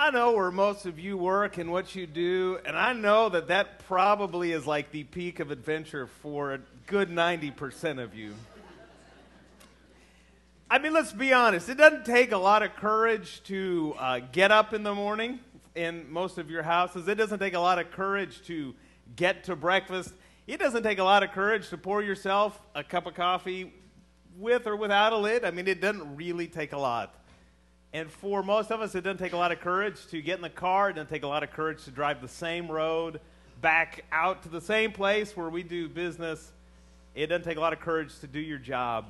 I know where most of you work and what you do, and I know that that probably is like the peak of adventure for a good 90% of you. I mean, let's be honest. It doesn't take a lot of courage to uh, get up in the morning in most of your houses. It doesn't take a lot of courage to get to breakfast. It doesn't take a lot of courage to pour yourself a cup of coffee with or without a lid. I mean, it doesn't really take a lot. And for most of us, it doesn't take a lot of courage to get in the car. It doesn't take a lot of courage to drive the same road back out to the same place where we do business. It doesn't take a lot of courage to do your job.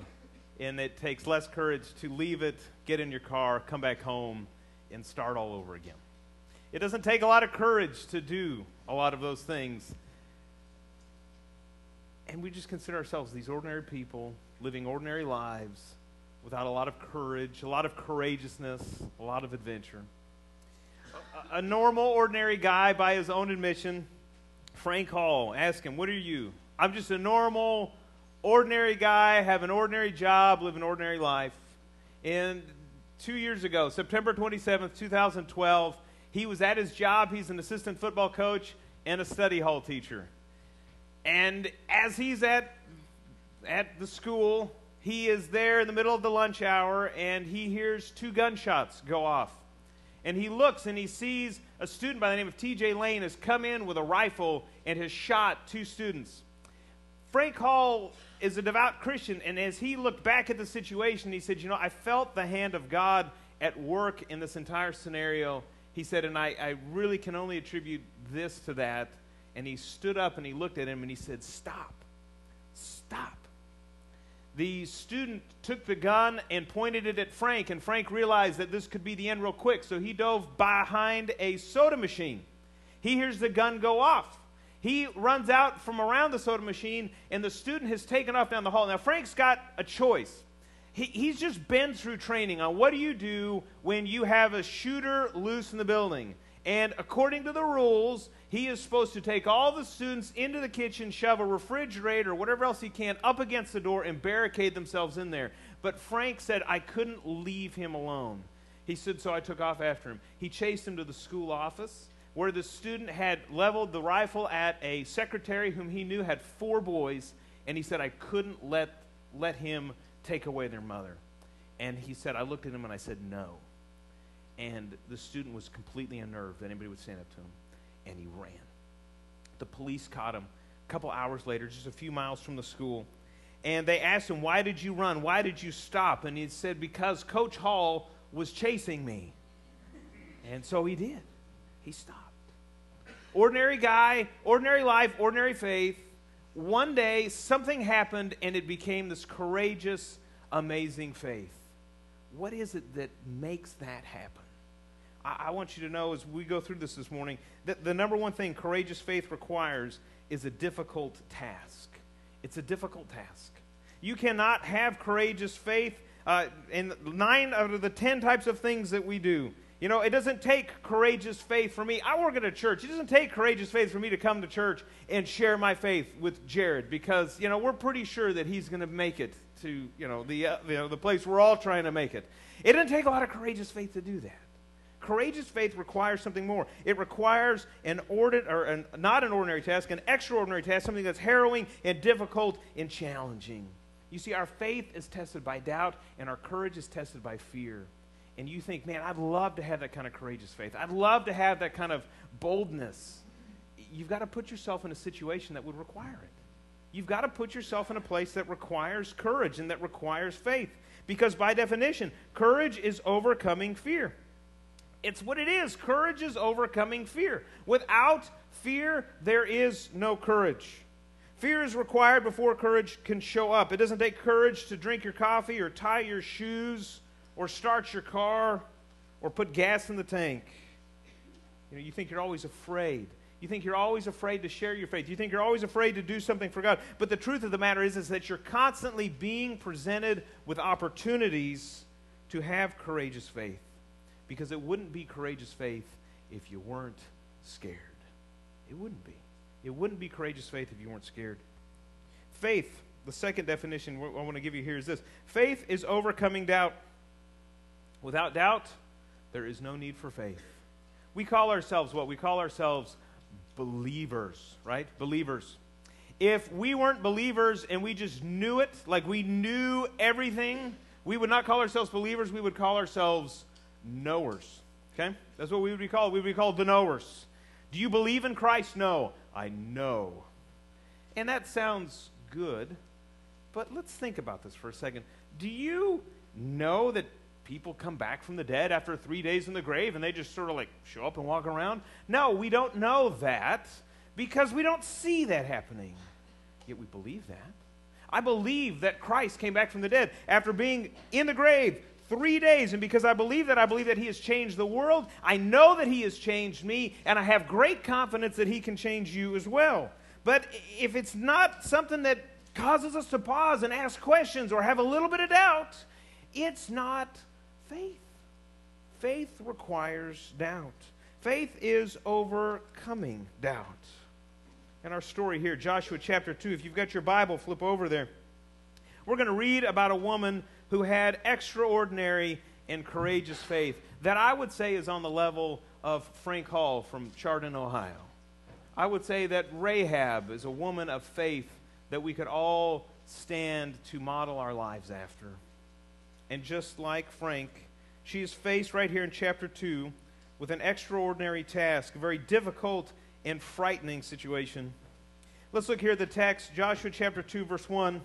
And it takes less courage to leave it, get in your car, come back home, and start all over again. It doesn't take a lot of courage to do a lot of those things. And we just consider ourselves these ordinary people living ordinary lives without a lot of courage, a lot of courageousness, a lot of adventure. A, a normal, ordinary guy, by his own admission, Frank Hall, ask him, What are you? I'm just a normal, ordinary guy, have an ordinary job, live an ordinary life. And two years ago, September 27th, 2012, he was at his job. He's an assistant football coach and a study hall teacher. And as he's at, at the school, he is there in the middle of the lunch hour and he hears two gunshots go off. And he looks and he sees a student by the name of TJ Lane has come in with a rifle and has shot two students. Frank Hall is a devout Christian, and as he looked back at the situation, he said, You know, I felt the hand of God at work in this entire scenario. He said, and I, I really can only attribute this to that. And he stood up and he looked at him and he said, Stop. Stop the student took the gun and pointed it at Frank, and Frank realized that this could be the end real quick, so he dove behind a soda machine. He hears the gun go off. He runs out from around the soda machine, and the student has taken off down the hall. Now, Frank's got a choice. He, he's just been through training on what do you do when you have a shooter loose in the building. And according to the rules, he is supposed to take all the students into the kitchen, shove a refrigerator or whatever else he can up against the door, and barricade themselves in there. But Frank said, I couldn't leave him alone. He said, so I took off after him. He chased him to the school office where the student had leveled the rifle at a secretary whom he knew had four boys, and he said, I couldn't let, let him take away their mother. And he said, I looked at him and I said, no. And the student was completely unnerved that anybody would stand up to him and he ran. The police caught him a couple hours later, just a few miles from the school. And they asked him, Why did you run? Why did you stop? And he said, Because Coach Hall was chasing me. And so he did. He stopped. Ordinary guy, ordinary life, ordinary faith. One day, something happened and it became this courageous, amazing faith. What is it that makes that happen? I, I want you to know as we go through this this morning that the number one thing courageous faith requires is a difficult task. It's a difficult task. You cannot have courageous faith uh, in nine out of the ten types of things that we do. You know, it doesn't take courageous faith for me. I work at a church. It doesn't take courageous faith for me to come to church and share my faith with Jared because, you know, we're pretty sure that he's going to make it to, you know, the, uh, you know, the place we're all trying to make it. It doesn't take a lot of courageous faith to do that. Courageous faith requires something more. It requires an ordinary, or an, not an ordinary task, an extraordinary task, something that's harrowing and difficult and challenging. You see, our faith is tested by doubt, and our courage is tested by fear. And you think, man, I'd love to have that kind of courageous faith. I'd love to have that kind of boldness. You've got to put yourself in a situation that would require it. You've got to put yourself in a place that requires courage and that requires faith. Because by definition, courage is overcoming fear. It's what it is. Courage is overcoming fear. Without fear, there is no courage. Fear is required before courage can show up. It doesn't take courage to drink your coffee or tie your shoes or start your car or put gas in the tank. You know, you think you're always afraid. You think you're always afraid to share your faith. You think you're always afraid to do something for God. But the truth of the matter is, is that you're constantly being presented with opportunities to have courageous faith because it wouldn't be courageous faith if you weren't scared. It wouldn't be. It wouldn't be courageous faith if you weren't scared. Faith, the second definition I want to give you here is this faith is overcoming doubt. Without doubt, there is no need for faith. We call ourselves what? We call ourselves believers, right? Believers. If we weren't believers and we just knew it, like we knew everything, we would not call ourselves believers, we would call ourselves knowers. Okay? That's what we would be called. We would be called the knowers. Do you believe in Christ? No. I know. And that sounds good, but let's think about this for a second. Do you know that people come back from the dead after three days in the grave and they just sort of like show up and walk around? No, we don't know that because we don't see that happening. Yet we believe that. I believe that Christ came back from the dead after being in the grave three days. And because I believe that, I believe that He has changed the world. I know that He has changed me, and I have great confidence that He can change you as well. But if it's not something that causes us to pause and ask questions or have a little bit of doubt, it's not faith. Faith requires doubt. Faith is overcoming doubt. In our story here, Joshua chapter 2, if you've got your Bible, flip over there. We're going to read about a woman who had extraordinary and courageous faith that I would say is on the level of Frank Hall from Chardon, Ohio. I would say that Rahab is a woman of faith that we could all stand to model our lives after. And just like Frank, she is faced right here in chapter 2 with an extraordinary task, a very difficult and frightening situation. Let's look here at the text, Joshua chapter 2, verse 1.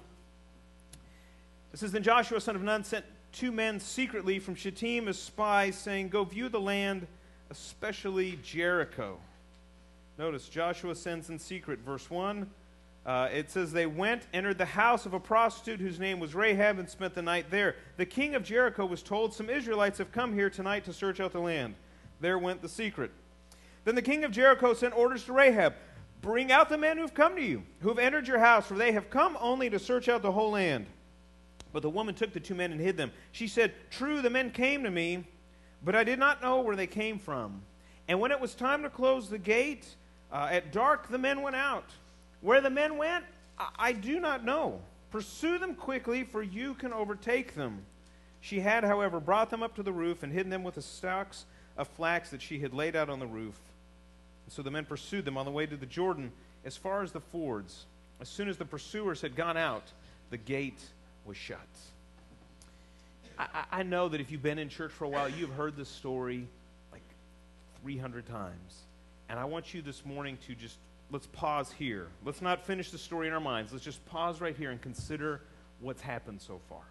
It says, Then Joshua, son of Nun, sent two men secretly from Shittim as spies, saying, Go view the land, especially Jericho. Notice, Joshua sends in secret. Verse 1. Uh, it says, They went, entered the house of a prostitute whose name was Rahab, and spent the night there. The king of Jericho was told, Some Israelites have come here tonight to search out the land. There went the secret. Then the king of Jericho sent orders to Rahab Bring out the men who have come to you, who have entered your house, for they have come only to search out the whole land. But the woman took the two men and hid them. She said, True, the men came to me, but I did not know where they came from. And when it was time to close the gate, uh, at dark the men went out. Where the men went, I, I do not know. Pursue them quickly, for you can overtake them. She had, however, brought them up to the roof and hidden them with the stalks of flax that she had laid out on the roof. And so the men pursued them on the way to the Jordan as far as the fords. As soon as the pursuers had gone out, the gate was shut. I, I know that if you've been in church for a while, you've heard this story like 300 times. And I want you this morning to just, let's pause here. Let's not finish the story in our minds. Let's just pause right here and consider what's happened so far.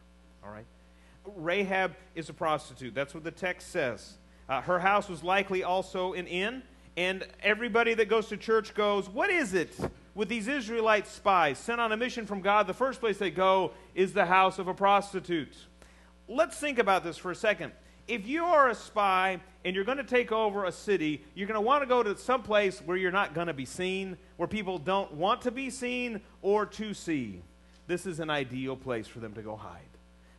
All right? Rahab is a prostitute. That's what the text says. Uh, her house was likely also an inn. And everybody that goes to church goes, What is it with these Israelite spies sent on a mission from God? The first place they go is the house of a prostitute. Let's think about this for a second. If you are a spy and you're going to take over a city, you're going to want to go to some place where you're not going to be seen, where people don't want to be seen or to see. This is an ideal place for them to go hide.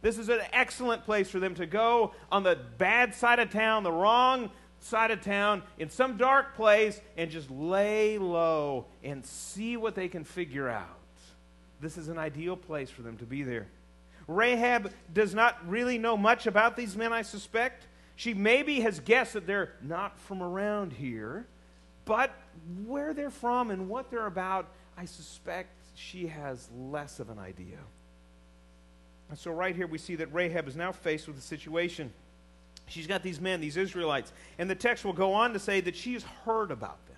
This is an excellent place for them to go on the bad side of town, the wrong side of town in some dark place and just lay low and see what they can figure out. This is an ideal place for them to be there. Rahab does not really know much about these men, I suspect. She maybe has guessed that they're not from around here, but where they're from and what they're about, I suspect she has less of an idea. And so, right here, we see that Rahab is now faced with a situation. She's got these men, these Israelites. And the text will go on to say that she's heard about them.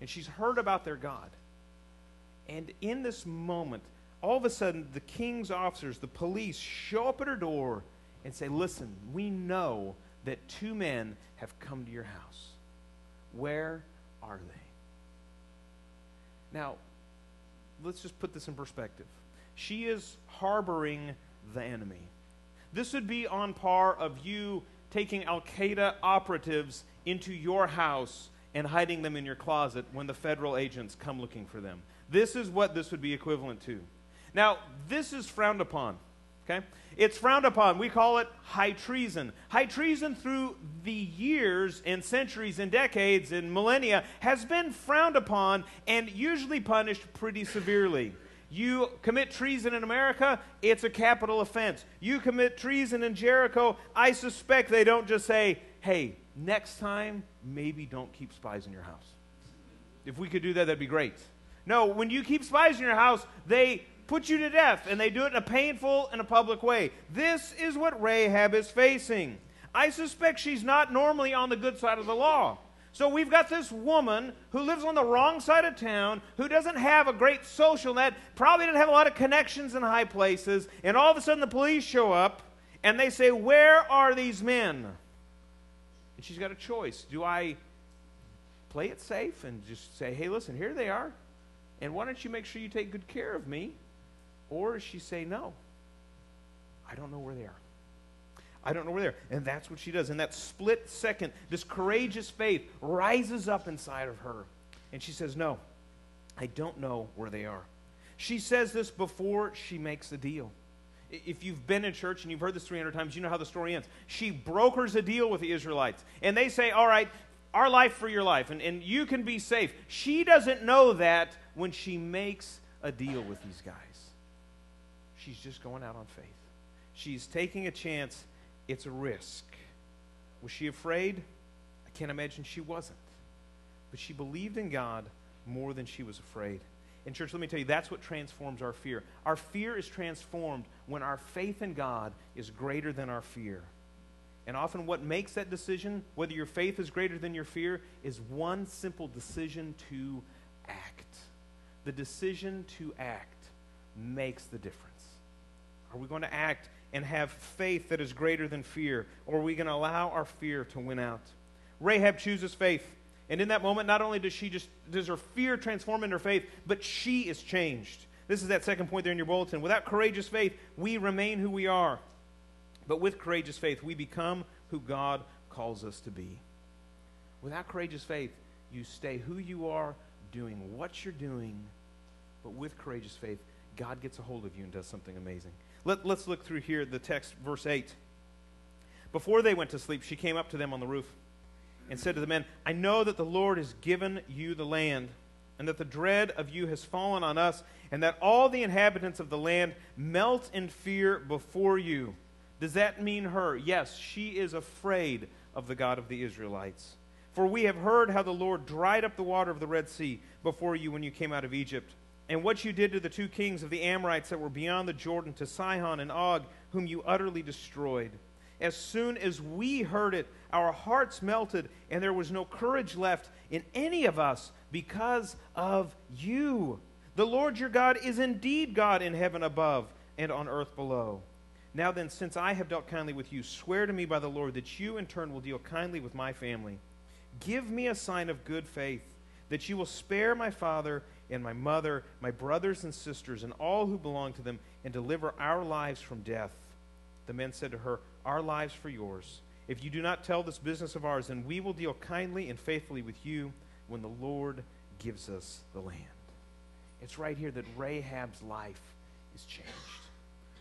And she's heard about their God. And in this moment, all of a sudden, the king's officers, the police, show up at her door and say, Listen, we know that two men have come to your house. Where are they? Now, let's just put this in perspective. She is harboring the enemy. This would be on par of you taking Al Qaeda operatives into your house and hiding them in your closet when the federal agents come looking for them. This is what this would be equivalent to. Now, this is frowned upon. Okay? It's frowned upon. We call it high treason. High treason through the years and centuries and decades and millennia has been frowned upon and usually punished pretty severely. You commit treason in America, it's a capital offense. You commit treason in Jericho, I suspect they don't just say, hey, next time, maybe don't keep spies in your house. If we could do that, that'd be great. No, when you keep spies in your house, they put you to death, and they do it in a painful and a public way. This is what Rahab is facing. I suspect she's not normally on the good side of the law. So we've got this woman who lives on the wrong side of town, who doesn't have a great social net, probably doesn't have a lot of connections in high places, and all of a sudden the police show up and they say, Where are these men? And she's got a choice. Do I play it safe and just say, Hey, listen, here they are, and why don't you make sure you take good care of me? Or does she say, No, I don't know where they are. I don't know where they are. And that's what she does. In that split second, this courageous faith rises up inside of her. And she says, No, I don't know where they are. She says this before she makes the deal. If you've been in church and you've heard this 300 times, you know how the story ends. She brokers a deal with the Israelites. And they say, All right, our life for your life, and, and you can be safe. She doesn't know that when she makes a deal with these guys. She's just going out on faith. She's taking a chance it's a risk. Was she afraid? I can't imagine she wasn't. But she believed in God more than she was afraid. And, church, let me tell you, that's what transforms our fear. Our fear is transformed when our faith in God is greater than our fear. And often, what makes that decision, whether your faith is greater than your fear, is one simple decision to act. The decision to act makes the difference. Are we going to act and have faith that is greater than fear? Or are we going to allow our fear to win out? Rahab chooses faith. And in that moment, not only does she just does her fear transform into her faith, but she is changed. This is that second point there in your bulletin. Without courageous faith, we remain who we are. But with courageous faith, we become who God calls us to be. Without courageous faith, you stay who you are, doing what you're doing. But with courageous faith, God gets a hold of you and does something amazing. Let, us look through here the text, verse 8. Before they went to sleep, she came up to them on the roof and said to the men, I know that the Lord has given you the land, and that the dread of you has fallen on us, and that all the inhabitants of the land melt in fear before you. Does that mean her? Yes, she is afraid of the God of the Israelites. For we have heard how the Lord dried up the water of the Red Sea before you when you came out of Egypt and what you did to the two kings of the Amorites that were beyond the Jordan, to Sihon and Og, whom you utterly destroyed. As soon as we heard it, our hearts melted, and there was no courage left in any of us because of you. The Lord your God is indeed God in heaven above and on earth below. Now then, since I have dealt kindly with you, swear to me by the Lord that you in turn will deal kindly with my family. Give me a sign of good faith, that you will spare my father and my mother, my brothers and sisters, and all who belong to them, and deliver our lives from death. The men said to her, Our lives for yours. If you do not tell this business of ours, then we will deal kindly and faithfully with you when the Lord gives us the land. It's right here that Rahab's life is changed.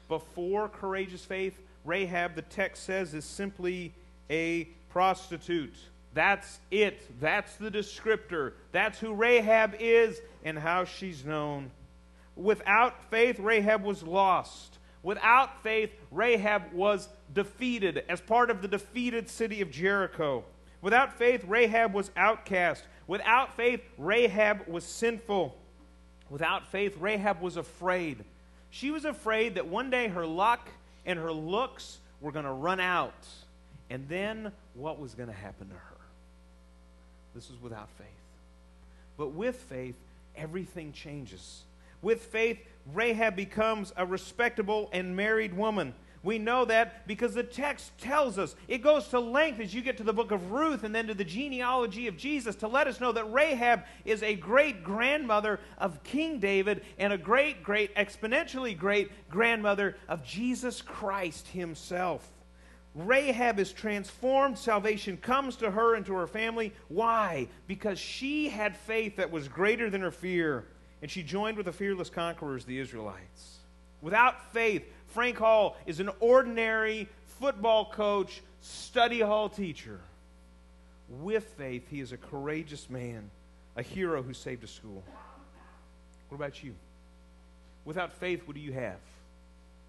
Before courageous faith, Rahab, the text says, is simply a prostitute. That's it. That's the descriptor. That's who Rahab is and how she's known. Without faith, Rahab was lost. Without faith, Rahab was defeated as part of the defeated city of Jericho. Without faith, Rahab was outcast. Without faith, Rahab was sinful. Without faith, Rahab was afraid. She was afraid that one day her luck and her looks were going to run out. And then what was going to happen to her? This is without faith. But with faith, everything changes. With faith, Rahab becomes a respectable and married woman. We know that because the text tells us. It goes to length as you get to the book of Ruth and then to the genealogy of Jesus to let us know that Rahab is a great grandmother of King David and a great, great, exponentially great grandmother of Jesus Christ himself. Rahab is transformed. Salvation comes to her and to her family. Why? Because she had faith that was greater than her fear, and she joined with the fearless conquerors, the Israelites. Without faith, Frank Hall is an ordinary football coach, study hall teacher. With faith, he is a courageous man, a hero who saved a school. What about you? Without faith, what do you have?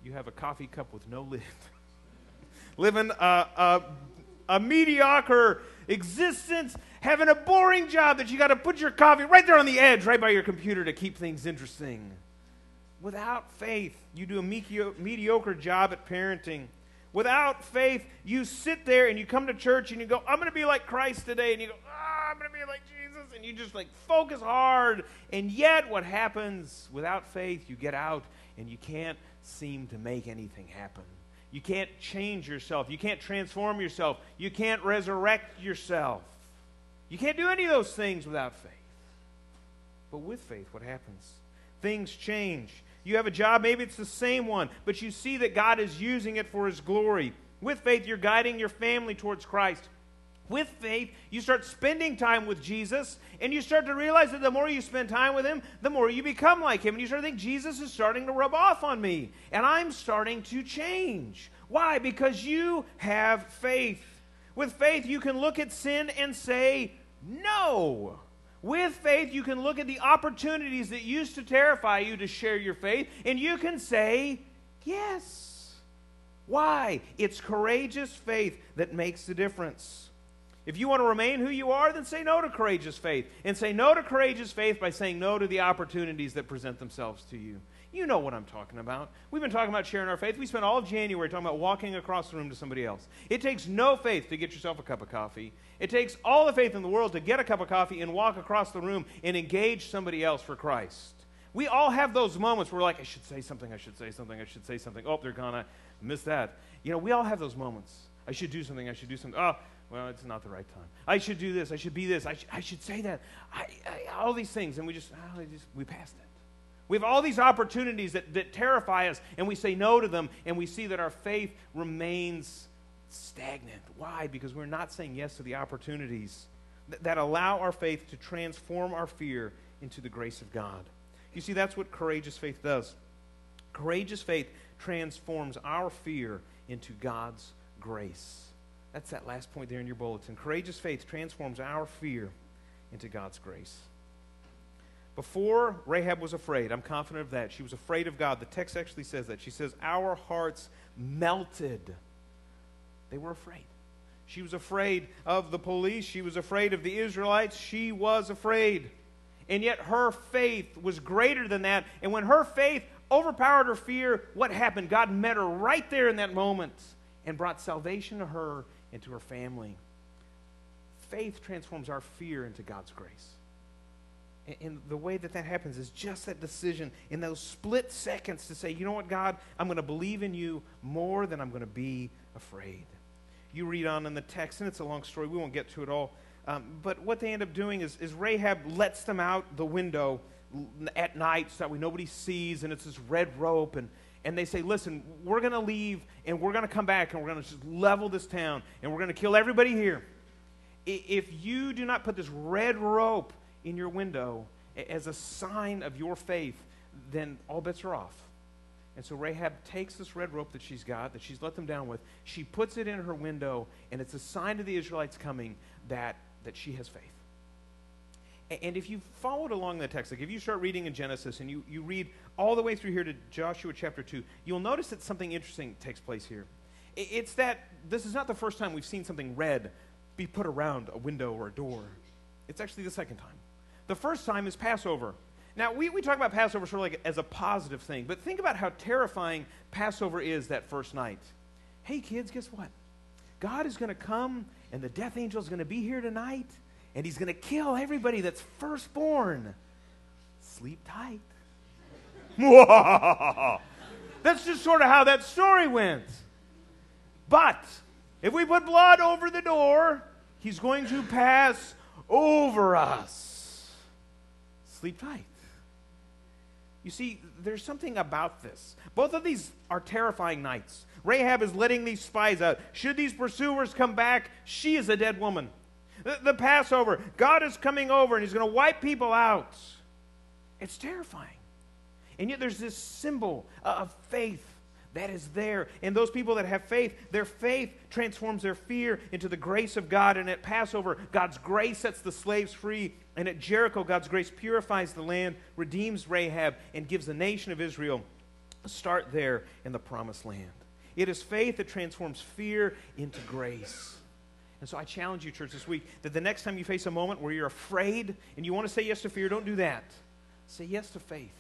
You have a coffee cup with no lid. living a, a, a mediocre existence, having a boring job that you got to put your coffee right there on the edge, right by your computer to keep things interesting. Without faith, you do a mediocre job at parenting. Without faith, you sit there and you come to church and you go, I'm going to be like Christ today. And you go, oh, I'm going to be like Jesus. And you just like focus hard. And yet, what happens without faith, you get out and you can't seem to make anything happen. You can't change yourself. You can't transform yourself. You can't resurrect yourself. You can't do any of those things without faith. But with faith, what happens? Things change. You have a job, maybe it's the same one, but you see that God is using it for His glory. With faith, you're guiding your family towards Christ. With faith, you start spending time with Jesus, and you start to realize that the more you spend time with Him, the more you become like Him. And you start to think, Jesus is starting to rub off on me, and I'm starting to change. Why? Because you have faith. With faith, you can look at sin and say, No. With faith, you can look at the opportunities that used to terrify you to share your faith, and you can say, Yes. Why? It's courageous faith that makes the difference. If you want to remain who you are, then say no to courageous faith. And say no to courageous faith by saying no to the opportunities that present themselves to you. You know what I'm talking about. We've been talking about sharing our faith. We spent all January talking about walking across the room to somebody else. It takes no faith to get yourself a cup of coffee. It takes all the faith in the world to get a cup of coffee and walk across the room and engage somebody else for Christ. We all have those moments where we're like, I should say something, I should say something, I should say something. Oh, they're gone. I missed that. You know, we all have those moments. I should do something, I should do something. Oh, well, it's not the right time. I should do this. I should be this. I, sh- I should say that. I, I, all these things. And we just, oh, just, we passed it. We have all these opportunities that, that terrify us, and we say no to them, and we see that our faith remains stagnant. Why? Because we're not saying yes to the opportunities that, that allow our faith to transform our fear into the grace of God. You see, that's what courageous faith does. Courageous faith transforms our fear into God's grace. That's that last point there in your bulletin. Courageous faith transforms our fear into God's grace. Before Rahab was afraid, I'm confident of that. She was afraid of God. The text actually says that. She says, Our hearts melted. They were afraid. She was afraid of the police. She was afraid of the Israelites. She was afraid. And yet her faith was greater than that. And when her faith overpowered her fear, what happened? God met her right there in that moment and brought salvation to her and to her family. Faith transforms our fear into God's grace. And the way that that happens is just that decision in those split seconds to say, you know what, God, I'm going to believe in you more than I'm going to be afraid. You read on in the text, and it's a long story. We won't get to it all. Um, but what they end up doing is, is Rahab lets them out the window at night so that way nobody sees, and it's this red rope. And, and they say, listen, we're going to leave, and we're going to come back, and we're going to just level this town, and we're going to kill everybody here. If you do not put this red rope in your window as a sign of your faith, then all bets are off. And so Rahab takes this red rope that she's got, that she's let them down with, she puts it in her window, and it's a sign to the Israelites coming that, that she has faith. And if you followed along the text, like if you start reading in Genesis and you, you read all the way through here to Joshua chapter 2, you'll notice that something interesting takes place here. It's that this is not the first time we've seen something red be put around a window or a door. It's actually the second time. The first time is Passover. Now, we, we talk about Passover sort of like as a positive thing, but think about how terrifying Passover is that first night. Hey, kids, guess what? God is going to come, and the death angel is going to be here tonight, and he's going to kill everybody that's firstborn. Sleep tight. that's just sort of how that story went. But if we put blood over the door, he's going to pass over us sleep tight. You see, there's something about this. Both of these are terrifying nights. Rahab is letting these spies out. Should these pursuers come back, she is a dead woman. The, the Passover, God is coming over and he's going to wipe people out. It's terrifying. And yet there's this symbol of faith that is there. And those people that have faith, their faith transforms their fear into the grace of God. And at Passover, God's grace sets the slaves free. And at Jericho, God's grace purifies the land, redeems Rahab, and gives the nation of Israel a start there in the promised land. It is faith that transforms fear into grace. And so I challenge you, church, this week that the next time you face a moment where you're afraid and you want to say yes to fear, don't do that. Say yes to faith.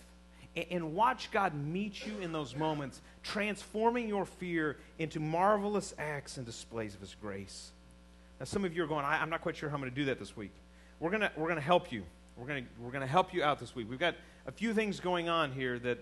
And, and watch God meet you in those moments, transforming your fear into marvelous acts and displays of His grace. Now, some of you are going, I, am not quite sure how I'm going to do that this week. We're going we're gonna help you. We're going we're gonna help you out this week. We've got a few things going on here that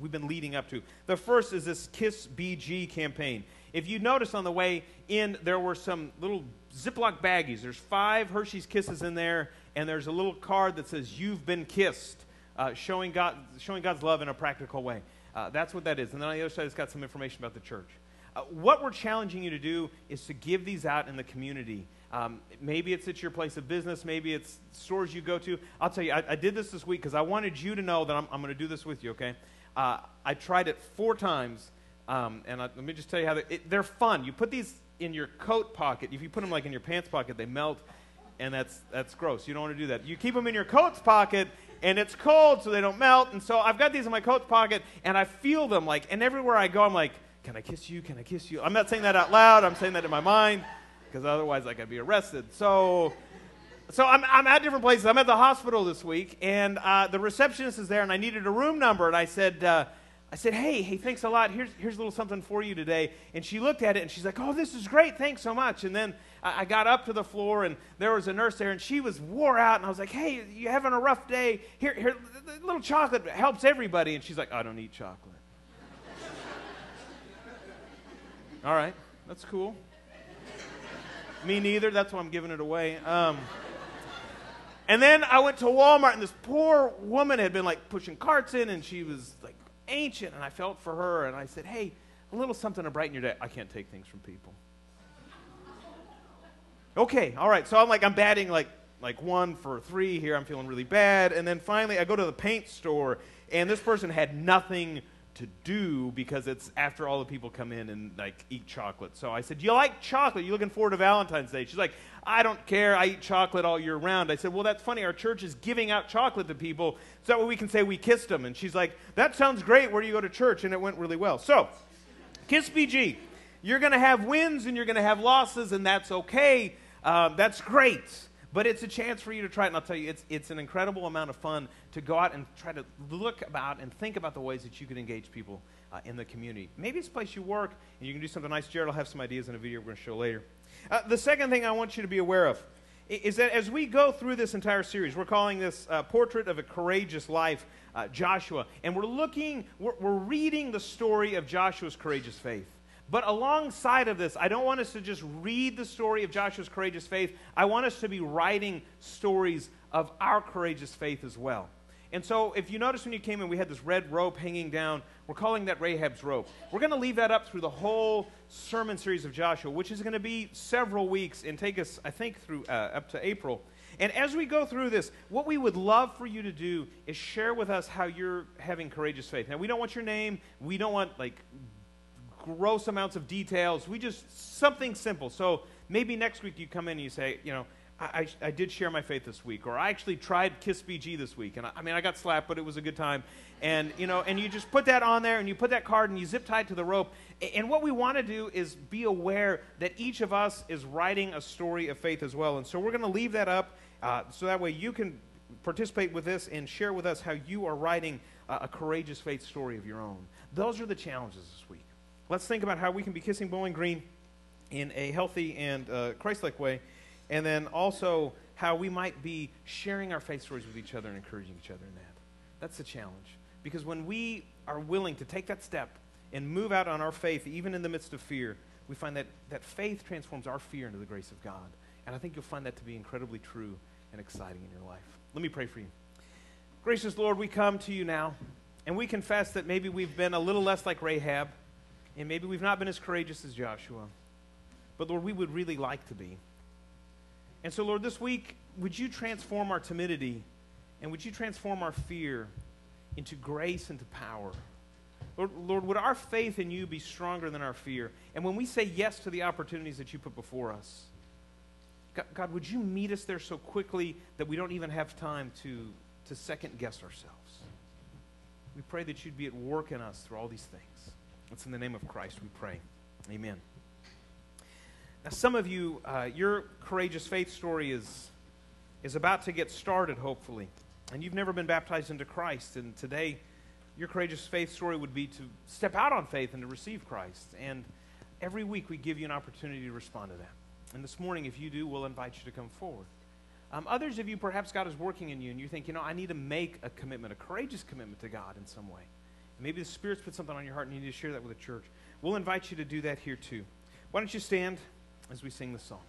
we've been leading up to. The first is this Kiss BG campaign. If you notice on the way in, there were some little Ziploc baggies. There's five Hershey's Kisses in there, and there's a little card that says, You've been kissed, uh, showing, God, showing God's love in a practical way. Uh, that's what that is. And then on the other side, it's got some information about the church. Uh, what we're challenging you to do is to give these out in the community. Um, maybe it's at your place of business. Maybe it's stores you go to. I'll tell you, I, I did this this week because I wanted you to know that I'm, I'm going to do this with you, okay? Uh, I tried it four times um, and I, let me just tell you how they, they're fun. You put these in your coat pocket. If you put them like in your pants pocket, they melt, and that's that's gross. You don't want to do that. You keep them in your coat's pocket, and it's cold, so they don't melt. And so I've got these in my coat's pocket, and I feel them like, and everywhere I go, I'm like, "Can I kiss you? Can I kiss you?" I'm not saying that out loud. I'm saying that in my mind, because otherwise I could be arrested. So. So I'm, I'm at different places. I'm at the hospital this week, and uh, the receptionist is there, and I needed a room number, and I said, uh, I said, hey, hey, thanks a lot. Here's, here's a little something for you today. And she looked at it and she's like, oh, this is great. Thanks so much. And then I, I got up to the floor and there was a nurse there and she was wore out. And I was like, hey, you having a rough day? Here, here, a little chocolate helps everybody. And she's like, I don't eat chocolate. All right, that's cool. Me neither. That's why I'm giving it away. Um, and then I went to Walmart, and this poor woman had been like pushing carts in, and she was like ancient. And I felt for her and I said, hey, a little something to brighten your day. I can't take things from people. okay, all right. So I'm like, I'm batting like, like one for three here. I'm feeling really bad. And then finally, I go to the paint store, and this person had nothing to do because it's after all the people come in and like eat chocolate. So I said, "You like chocolate? You looking forward to Valentine's Day?" She's like, "I don't care. I eat chocolate all year round." I said, "Well, that's funny. Our church is giving out chocolate to people, so that way we can say we kissed them." And she's like, "That sounds great. Where do you go to church?" And it went really well. So, Kiss BG, you're going to have wins and you're going to have losses, and that's okay. Um, that's great. But it's a chance for you to try it, and I'll tell you, it's, it's an incredible amount of fun to go out and try to look about and think about the ways that you can engage people uh, in the community. Maybe it's a place you work, and you can do something nice. Jared will have some ideas in a video we're going to show later. Uh, the second thing I want you to be aware of is that as we go through this entire series, we're calling this uh, Portrait of a Courageous Life, uh, Joshua, and we're looking, we're, we're reading the story of Joshua's courageous faith. But alongside of this, I don't want us to just read the story of Joshua's courageous faith. I want us to be writing stories of our courageous faith as well. And so, if you notice when you came in, we had this red rope hanging down. We're calling that Rahab's rope. We're going to leave that up through the whole sermon series of Joshua, which is going to be several weeks and take us, I think, through uh, up to April. And as we go through this, what we would love for you to do is share with us how you're having courageous faith. Now, we don't want your name. We don't want like gross amounts of details. We just, something simple. So maybe next week you come in and you say, you know, I, I, did share my faith this week, or I actually tried Kiss BG this week. And I, I, mean, I got slapped, but it was a good time. And, you know, and you just put that on there and you put that card and you zip tie it to the rope. And what we want to do is be aware that each of us is writing a story of faith as well. And so we're going to leave that up uh, so that way you can participate with this and share with us how you are writing a, a courageous faith story of your own. Those are the challenges this week let's think about how we can be kissing Bowling Green in a healthy and uh, Christ like way, and then also how we might be sharing our faith stories with each other and encouraging each other in that. That's the challenge. Because when we are willing to take that step and move out on our faith, even in the midst of fear, we find that, that faith transforms our fear into the grace of God. And I think you'll find that to be incredibly true and exciting in your life. Let me pray for you. Gracious Lord, we come to you now, and we confess that maybe we've been a little less like Rahab and maybe we've not been as courageous as Joshua. But Lord, we would really like to be. And so, Lord, this week, would you transform our timidity and would you transform our fear into grace and to power? Lord, Lord, would our faith in you be stronger than our fear? And when we say yes to the opportunities that you put before us, God, God, would you meet us there so quickly that we don't even have time to, to second guess ourselves? We pray that you'd be at work in us through all these things. It's in the name of Christ we pray. Amen. Now, some of you, uh, your courageous faith story is, is about to get started, hopefully. And you've never been baptized into Christ. And today, your courageous faith story would be to step out on faith and to receive Christ. And every week, we give you an opportunity to respond to that. And this morning, if you do, we'll invite you to come forward. Um, others of you, perhaps God is working in you, and you think, you know, I need to make a commitment, a courageous commitment to God in some way. Maybe the Spirit's put something on your heart, and you need to share that with the church. We'll invite you to do that here too. Why don't you stand as we sing the song?